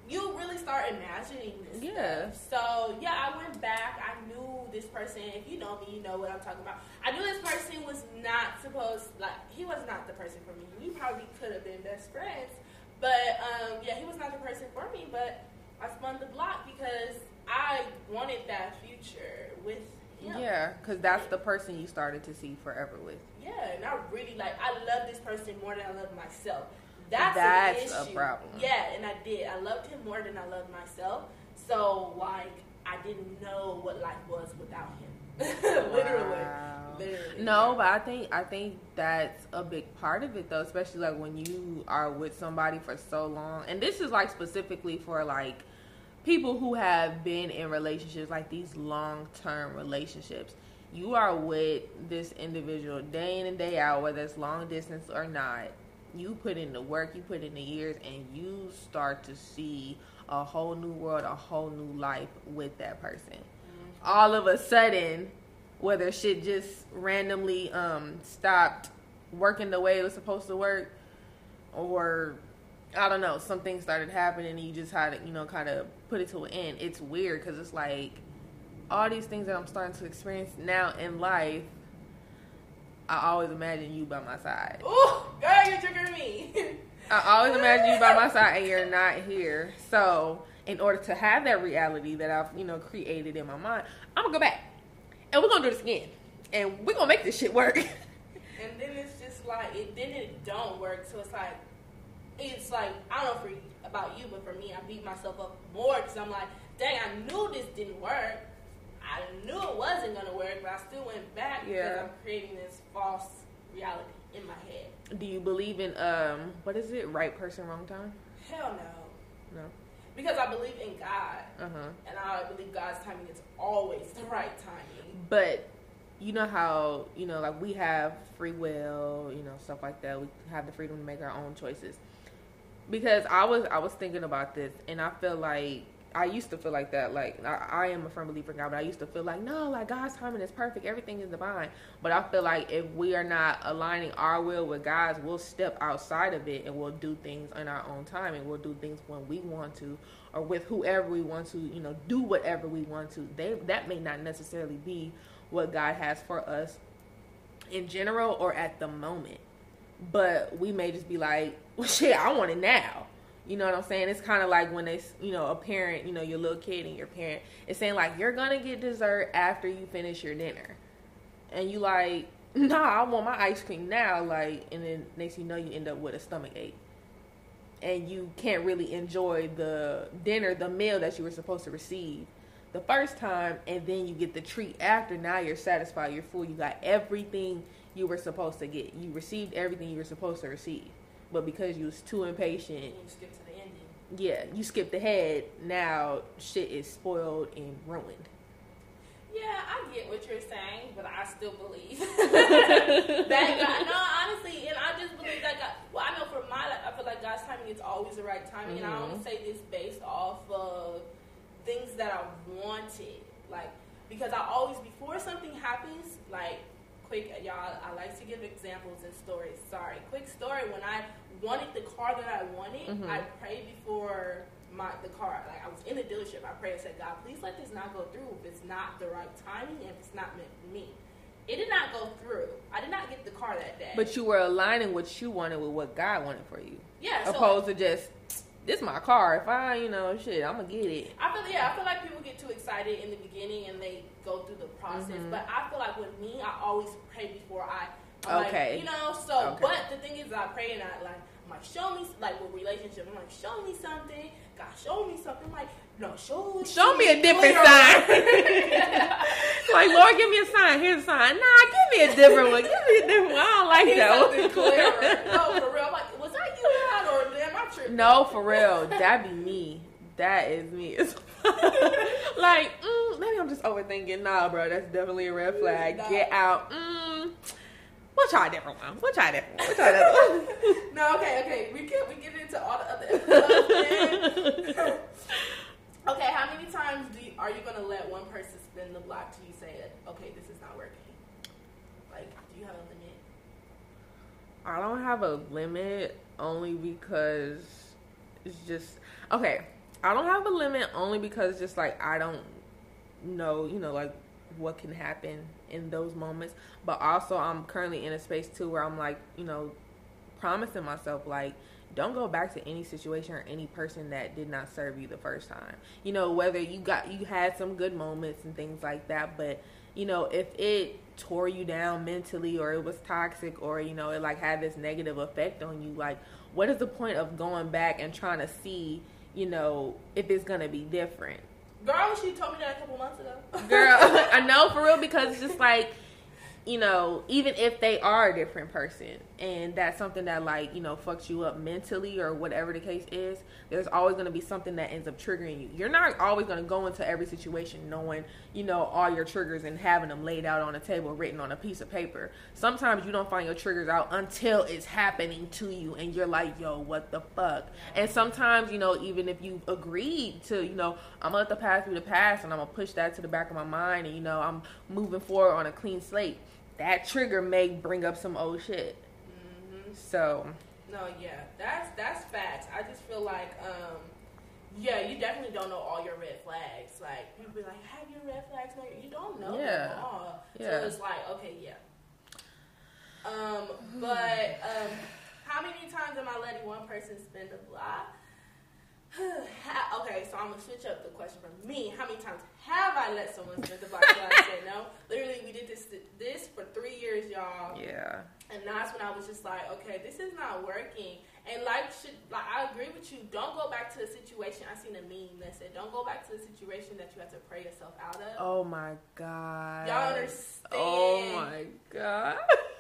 you really start imagining this. Yeah. Stuff. So yeah, I went back. I knew this person. If you know me, you know what I'm talking about. I knew this person was not supposed like he was not the person for me. We probably could have been best friends, but um, yeah, he was not the person for me. But I spun the block because I wanted that future with. Yeah, because that's the person you started to see forever with. Yeah, and I really like I love this person more than I love myself. That's, That's an a issue. problem. Yeah, and I did. I loved him more than I loved myself. So like I didn't know what life was without him. literally. Wow. Literally. No, but I think I think that's a big part of it though, especially like when you are with somebody for so long. And this is like specifically for like people who have been in relationships like these long-term relationships. You are with this individual day in and day out whether it's long distance or not. You put in the work, you put in the years and you start to see a whole new world, a whole new life with that person all of a sudden, whether shit just randomly um stopped working the way it was supposed to work, or I don't know, something started happening and you just had to, you know, kind of put it to an end. It's weird because it's like all these things that I'm starting to experience now in life. I always imagine you by my side. Ooh, girl, you triggering me. I always imagine you by my side and you're not here. So, in order to have that reality that I've, you know, created in my mind, I'm gonna go back. And we're gonna do this again. And we're gonna make this shit work. and then it's just like it then it don't work. So it's like it's like I don't know for about you, but for me, I beat myself up more because I'm like, dang, I knew this didn't work. I knew it wasn't gonna work, but I still went back because I'm creating this false reality in my head. do you believe in um what is it? Right person, wrong time? Hell no, No. because I believe in God, Uh-huh. and I believe God's timing is always the right timing. But you know how, you know, like we have free will, you know, stuff like that. We have the freedom to make our own choices. Because I was I was thinking about this and I feel like I used to feel like that. Like I, I am a firm believer in God, but I used to feel like no, like God's timing is perfect, everything is divine. But I feel like if we are not aligning our will with God's, we'll step outside of it and we'll do things in our own time and we'll do things when we want to or with whoever we want to, you know, do whatever we want to. They that may not necessarily be what God has for us in general or at the moment. But we may just be like, well, shit, I want it now. You know what I'm saying? It's kind of like when it's, you know, a parent, you know, your little kid and your parent is saying, like, you're going to get dessert after you finish your dinner. And you like, nah, I want my ice cream now. Like, and then next you know, you end up with a stomach ache. And you can't really enjoy the dinner, the meal that you were supposed to receive the first time and then you get the treat after now you're satisfied you're full you got everything you were supposed to get you received everything you were supposed to receive but because you was too impatient you skip to the ending. yeah you skipped ahead now shit is spoiled and ruined Yeah, I get what you're saying, but I still believe that God. No, honestly, and I just believe that God. Well, I know for my life, I feel like God's timing is always the right timing, and I Mhm. only say this based off of things that I wanted, like because I always before something happens, like quick, y'all. I like to give examples and stories. Sorry, quick story. When I wanted the car that I wanted, Mhm. I prayed before my the car. Like I was in the dealership, I prayed and said, God, please let this not go through if it's not the right timing and if it's not meant for me. It did not go through. I did not get the car that day. but you were aligning what you wanted with what god wanted for you yeah, so opposed to just this my car if i you know shit i'm gonna get it I feel yeah, I feel like people get too excited in the beginning and they go through the process. Mhm. But I feel like with me, I always pray before I. I'm Okay. Like, you know, so Okay. but the thing is, I pray and I like, I'm like, show me like with relationship. I'm like, show me something. God, show me something like, no, show show me a different sign. like Lord, give me a sign. Here's a sign. Nah, give me a different one. Give me a different one. I don't like that one. no, for real. I'm like, was that you had or damn I tripped? No, for real. That'd be me. That is me. like, mm, maybe I'm just overthinking. Nah, bro, that's definitely a red flag. Nah. Get out. Mm. We'll try a different one. We'll try a different one. We'll try different one. no, okay, okay. We can we get into all the other episodes. okay, how many times do you, are you gonna let one person spin the block till you say, okay, this is not working? Like, do you have a limit? I don't have a limit only because it's just okay. I don't have a limit only because just like I don't know, you know, like what can happen in those moments. But also I'm currently in a space too where I'm like, you know, promising myself like don't go back to any situation or any person that did not serve you the first time. You know, whether you got you had some good moments and things like that, but you know, if it tore you down mentally or it was toxic or you know, it like had this negative effect on you, like what is the point of going back and trying to see you know, if it's gonna be different. Girl, she told me that a couple months ago. Girl, I know for real because it's just like you know, even if they are a different person and that's something that like, you know, fucks you up mentally or whatever the case is, there's always going to be something that ends up triggering you. You're not always going to go into every situation knowing, you know, all your triggers and having them laid out on a table written on a piece of paper. Sometimes you don't find your triggers out until it's happening to you and you're like, "Yo, what the fuck?" And sometimes, you know, even if you've agreed to, you know, I'm to let the past be the past and I'm to push that to the back of my mind and you know, I'm moving forward on a clean slate that trigger may bring up some old shit. So. No, yeah, that's that's facts. I just feel like, um, yeah, you definitely don't know all your red flags. Like people be like, "Have your red flags?" No, you don't know yeah. them all. Yeah. So it's like, okay, yeah. Um, but um, how many times am I letting one person spin a block? okay, so I'm gonna switch up the question from me. How many times have I let someone spin the block till I said no? Literally, we did this this for three years, y'all. Yeah. And that's when I was just like, okay, this is not working. And like, should, like I agree with you. Don't go back to the situation. I seen a meme that said, "Don't go back to the situation that you had to pray yourself out of." Oh my god. Y'all understand? Oh my god.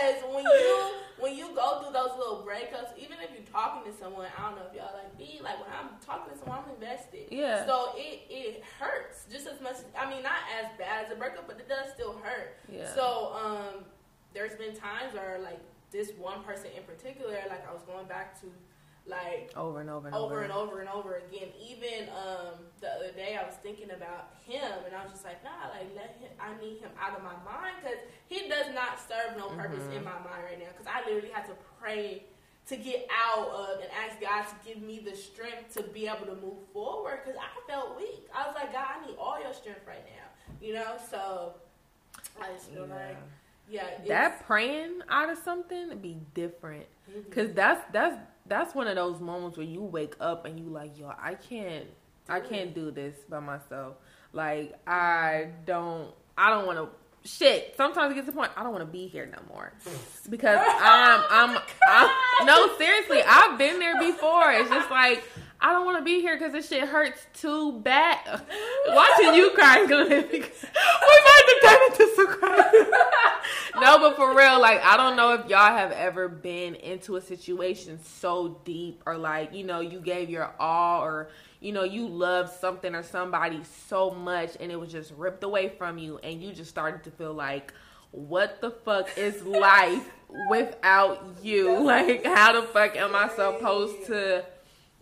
because when you when you go through those little breakups, even if you're talking to someone, I don't know if y'all like me, like when I'm talking to someone, I'm invested. Yeah. So it it hurts just as much. I mean, not as bad as a breakup, but it does still hurt. Yeah. So um, there's been times where like this one person in particular, like I was going back to like over and over and over, over and over and over again. Even um, the other day, I was thinking about him, and I was just like, nah, like let him. I need him out of my mind because he does not serve no purpose mm-hmm. in my mind right now. Because I literally had to pray to get out of and ask God to give me the strength to be able to move forward because I felt weak. I was like, God, I need all your strength right now, you know. So I just feel yeah. like. Yeah, that praying out of something be different because mm-hmm. that's that's that's one of those moments where you wake up and you like, yo, I can't, do I can't do this by myself. Like I don't, I don't want to. Shit. Sometimes it gets to the point I don't want to be here no more because I'm, I'm, oh I'm. No, seriously, I've been there before. It's just like I don't want to be here because this shit hurts too bad. Watching you cry is gonna make me. We about to turn into some no, but for real, like I don't know if y'all have ever been into a situation so deep, or like you know you gave your all, or you know you loved something or somebody so much, and it was just ripped away from you, and you just started to feel like, what the fuck is life without you? Like, how the fuck am I supposed to?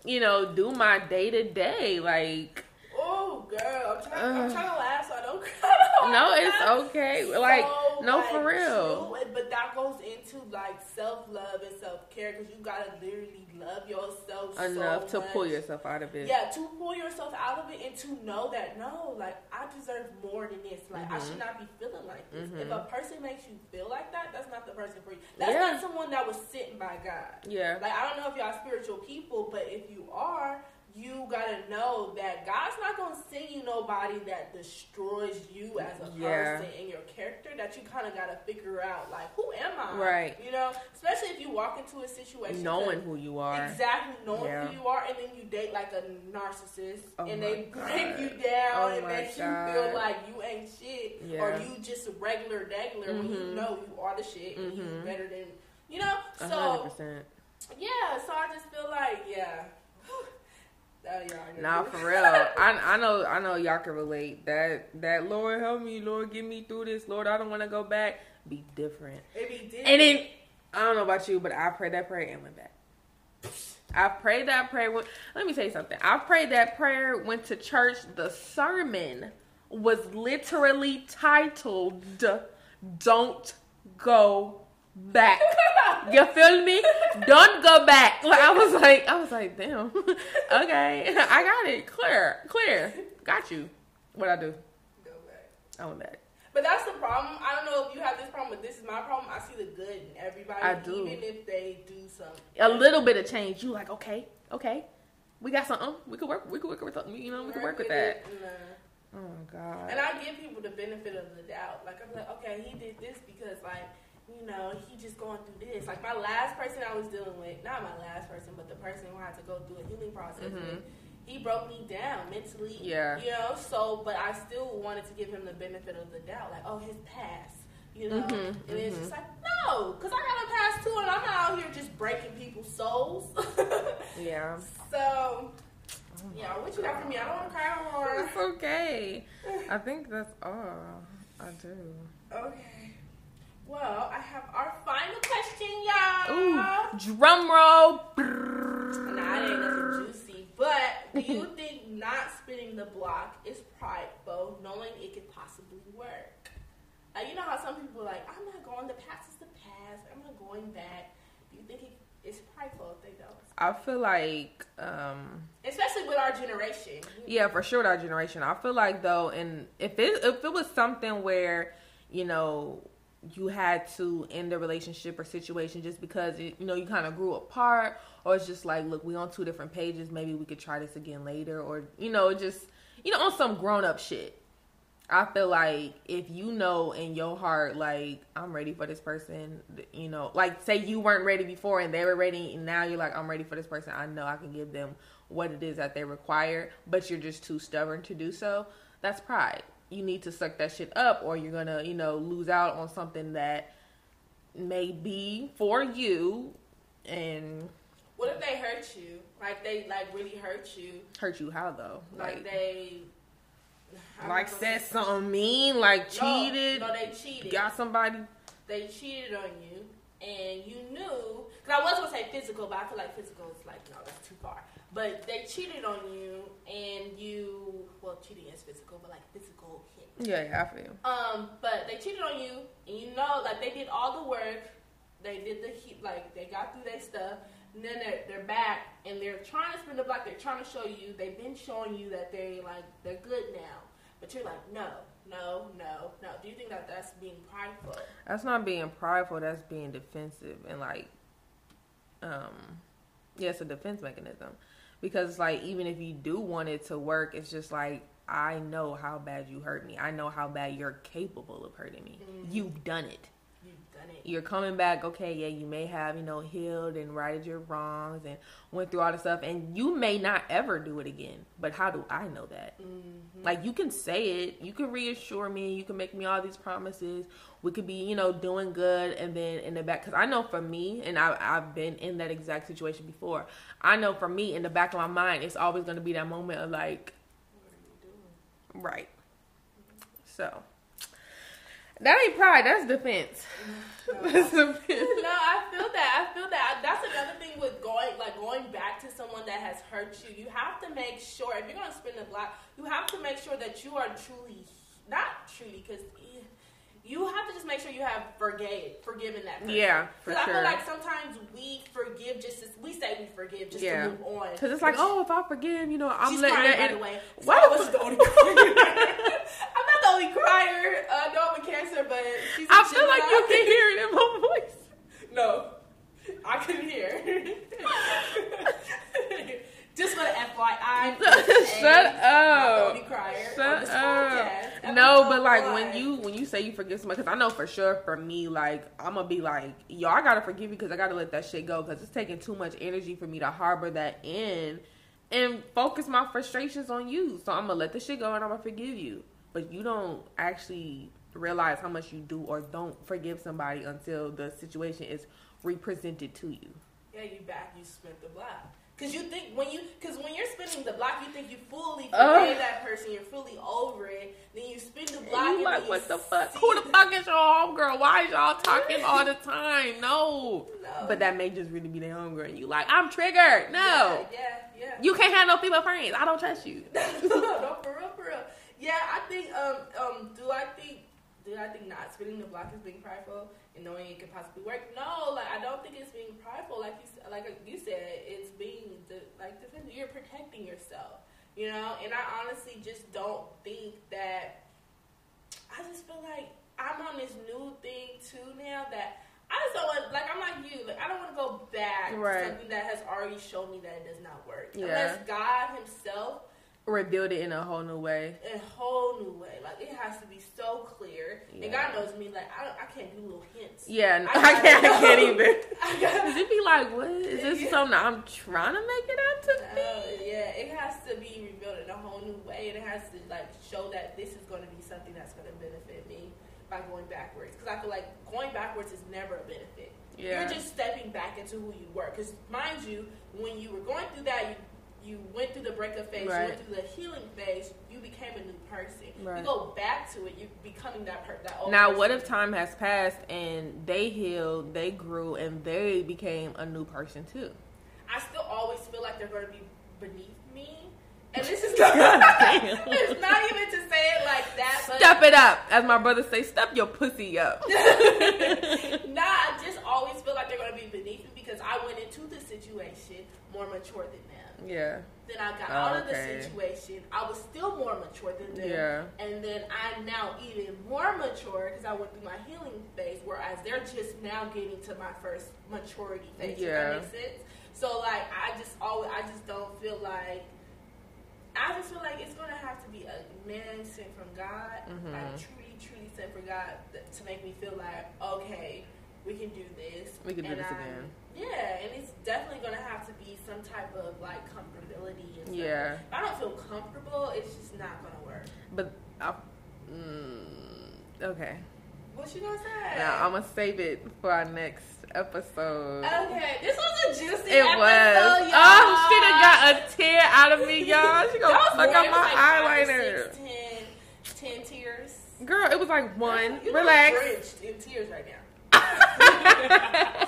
You know, do my day to day. Like, oh, girl, I'm trying, uh, I'm trying to laugh so I don't cry. No, it's okay. Like, so, no, like, for real. True, but that goes into like self love and self care because you gotta literally love yourself enough so to pull yourself out of it. Yeah, to pull yourself out of it and to know that no, like I deserve more than this. Like mm-hmm. I should not be feeling like this. Mm-hmm. If a person makes you feel like that, that's not the person for you. That's yeah. not someone that was sitting by God. Yeah. Like I don't know if y'all spiritual people, but if you are, you gotta know that God's not gonna send you nobody that destroys you as a Yeah. person and your character. That you kind of gotta figure out, like, who am I? Right. You know, especially if you walk into a situation Knowing who you are. Exactly, knowing Yeah. who you are, and then you date like a narcissist, Oh and they God. break you down Oh and make you feel like you ain't shit, or you just a regular regular when you Mhm. know you are the shit and you Mhm. better than you know. So percent. yeah, so I just feel like yeah. Oh, Nah, for real. I I know I know y'all can relate. That that Lord help me, Lord get me through this. Lord, I don't want to go back. Be different. It be different. And then I don't know about you, but I prayed that prayer and went back. I prayed that prayer. Went, let me tell you something. I prayed that prayer. Went to church. The sermon was literally titled "Don't Go Back." You feel me? Don't go back. Like I was like, I was like, damn. okay, I got it. Clear, clear. Got you. What I do? Go back. I went back. But that's the problem. I don't know if you have this problem, but this is my problem. I see the good in everybody, I do. even if they do something. a little bit of change. You like, okay, okay, we got something. We could work. We could work with something. You know, we could work with that. Oh God. And I give people the benefit of the doubt. Like I'm like, okay, he did this because like, you know, he just going through this. Like my last person I was dealing with, not my last person, but the person who had to go through a healing process Mhm. with, he broke me down mentally. Yeah. You know, so but I still wanted to give him the benefit of the doubt. Like, oh, his past. You know, Mhm, and it's mhm. just like no, because I got a past too, and I'm not out here just breaking people's souls. Yeah. so, yeah, what you got for me? I don't want to cry no more. It's okay. I think that's all. I do. Okay. Well, I have our final question, y'all. Ooh, drum roll. Nah, it ain't nothing juicy. But do you think not spinning the block is prideful, knowing it could possibly work? Uh, you know how some people are like, I'm not going, the past is the past. I'm not going back. Do you think it, it's prideful if they don't? I feel like, um, Especially with our generation. yeah, for sure, our generation. I feel like though, and if it if it was something where, you know, you had to end a relationship or situation just because you know you kind of grew apart, or it's just like, look, we on two different pages. Maybe we could try this again later, or you know, just you know, on some grown up shit. I feel like if you know in your heart, like I'm ready for this person, you know, like say you weren't ready before and they were ready, and now you're like I'm ready for this person. I know I can give them what it is that they require, but you're just too stubborn to do so. That's pride. You need to suck that shit up, or you're gonna, you know, lose out on something that may be for you and What if they hurt you? Like they like really hurt you? hurt you. How though? Like, they like not gonna said something mean, like No, cheated, No, they cheated. got somebody. They cheated on you, and you knew. Because I was gonna say physical, but I feel like physical is like no, that's too far. But they cheated on you, and you well, cheating is physical, but like physical hit. Yeah, yeah, I feel. Um, but they cheated on you, and you know, like they did all the work. They did the heat, like they got through their stuff. And then they're, they're back, and they're trying to spin the block. They're trying to show you. They've been showing you that they like they're good now, but you're like, no, no, no, no. Do you think that that's being prideful? That's not being prideful. That's being defensive and like, um, yeah, it's a defense mechanism because like even if you do want it to work, it's just like I know how bad you hurt me. I know how bad you're capable of hurting me. Mhm. You've done it. You've done it. You're coming back. Okay, yeah, you may have you know healed and righted your wrongs and went through all the stuff, and you may not ever do it again. But how do I know that? Mhm. Like you can say it, you can reassure me, you can make me all these promises. We could be, you know, doing good, and then in the back, because I know for me, and I, I've been in that exact situation before. I know for me, in the back of my mind, it's always going to be that moment of like, What are you doing? right. So that ain't pride, that's defense. That's defense. no, I feel that. I feel that. That's another thing with going, like going back to someone that has hurt you. You have to make sure if you're gonna spin the block, you have to make sure that you are truly, not truly, because you have to just make sure you have forgave, forgiven that person. Yeah, for 'Cause I sure. feel like sometimes we forgive just as we say we forgive just Yeah. to move on. Because it's like, oh, if I forgive, you know, I'm She's letting that. by the way. Why So I was the only crier. I'm not crier. Uh, no, I'm a cancer, but she's a I feel like you can hear it in my voice. No, I couldn't hear. Just for the FYI. Shut up. Crier Shut up. No, but like when you when you say you forgive somebody, because I know for sure for me, like I'm gonna be like, yo, I gotta forgive you because I gotta let that shit go because it's taking too much energy for me to harbor that in and focus my frustrations on you. So I'm gonna let the shit go and I'm gonna forgive you. But you don't actually realize how much you do or don't forgive somebody until the situation is represented to you. Yeah, you back, you spun the block. Cause you think when you, cause when you're spinning the block, you think you fully forgave uh, that person, you're fully over it. Then you spin the block. And you like, what the fuck? Who the fuck is your homegirl? Why is y'all talking all the time? No. no. But that may just really be their homegirl. And you like, I'm triggered. No. Yeah, yeah, yeah. You can't have no female friends. I don't trust you. no, for real, for real. Yeah, I think. Um, um, do I think? Do I think not spinning the block is being prideful? and knowing it could possibly work. No, like I don't think it's being prideful. Like you, like you said, it's being de- like defensive. You're protecting yourself, you know. And I honestly just don't think that. I just feel like I'm on this new thing too now that I just don't want. Like I'm like you. Like I don't want to go back right. to something that has already shown me that it does not work. Yeah. Unless God Himself rebuild it in a whole new way. A whole new way. Like it has to be so clear. Yeah. And God knows me. Like I, don't, I can't do little hints. Yeah, I, I can't. I can't even. Cause it be like, what is this? Yeah. Something I'm trying to make it out to uh, be? Yeah, it has to be rebuilt in a whole new way, and it has to like show that this is going to be something that's going to benefit me by going backwards. Because I feel like going backwards is never a benefit. Yeah. You're just stepping back into who you were. Because mind you, when you were going through that, you you went through the breakup phase, right. you went through the healing phase, you became a new person. Right. You go back to it, you're becoming that person. That old. now, person. what if time has passed and they healed, they grew, and they became a new person too? I still always feel like they're going to be beneath me. And this is not, it's not even to say it like that. Step it up, as my brother say. Step your pussy up. nah, I just always feel like they're going to be beneath me because I went into the situation more mature than. Yeah. Then I got oh, out of the situation. I was still more mature than them. Yeah. And then I'm now even more mature because I went through my healing phase, whereas they're just now getting to my first maturity phase. Yeah. that makes sense? So like, I just always, I just don't feel like. I just feel like it's gonna have to be a man sent from God, mm-hmm. like truly, truly sent from God, to make me feel like, okay, we can do this. We can do this I'm, again. Yeah, and it's definitely gonna have to be some type of like comfortability. And yeah. If I don't feel comfortable, it's just not gonna work. But I, mm, okay. What you gonna say? Now I'm gonna save it for our next episode. Okay, this was a juicy. It episode, was. Y'all. Oh, she done got a tear out of me, y'all. She gonna fuck up my like eyeliner. Six, ten, ten tears. Girl, it was like one. You Relax. in tears right now.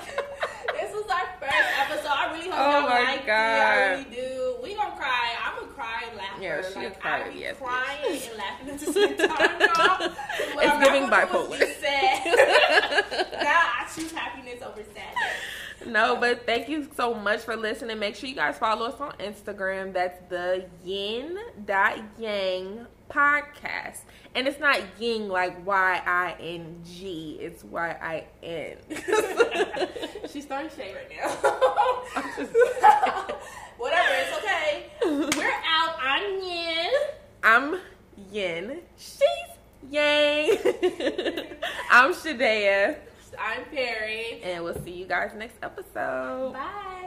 our first episode. I really hope oh y'all like it. I really do. We gonna cry. I'm gonna cry and laugh. Yeah, she like, cry. I'm yes, crying yes. and laughing at the same time, y'all. it's I'm giving bipolar. Sad. now I choose happiness over sadness. No, but thank you so much for listening. Make sure you guys follow us on Instagram. That's the yin dot yang podcast. And it's not ying like Y I N G. It's Y I N. She's throwing shade right now. Whatever, it's okay. We're out. I'm Yin. I'm Yin. She's Yang. I'm Shadea. I'm Perry. And we'll see you guys next episode. Bye.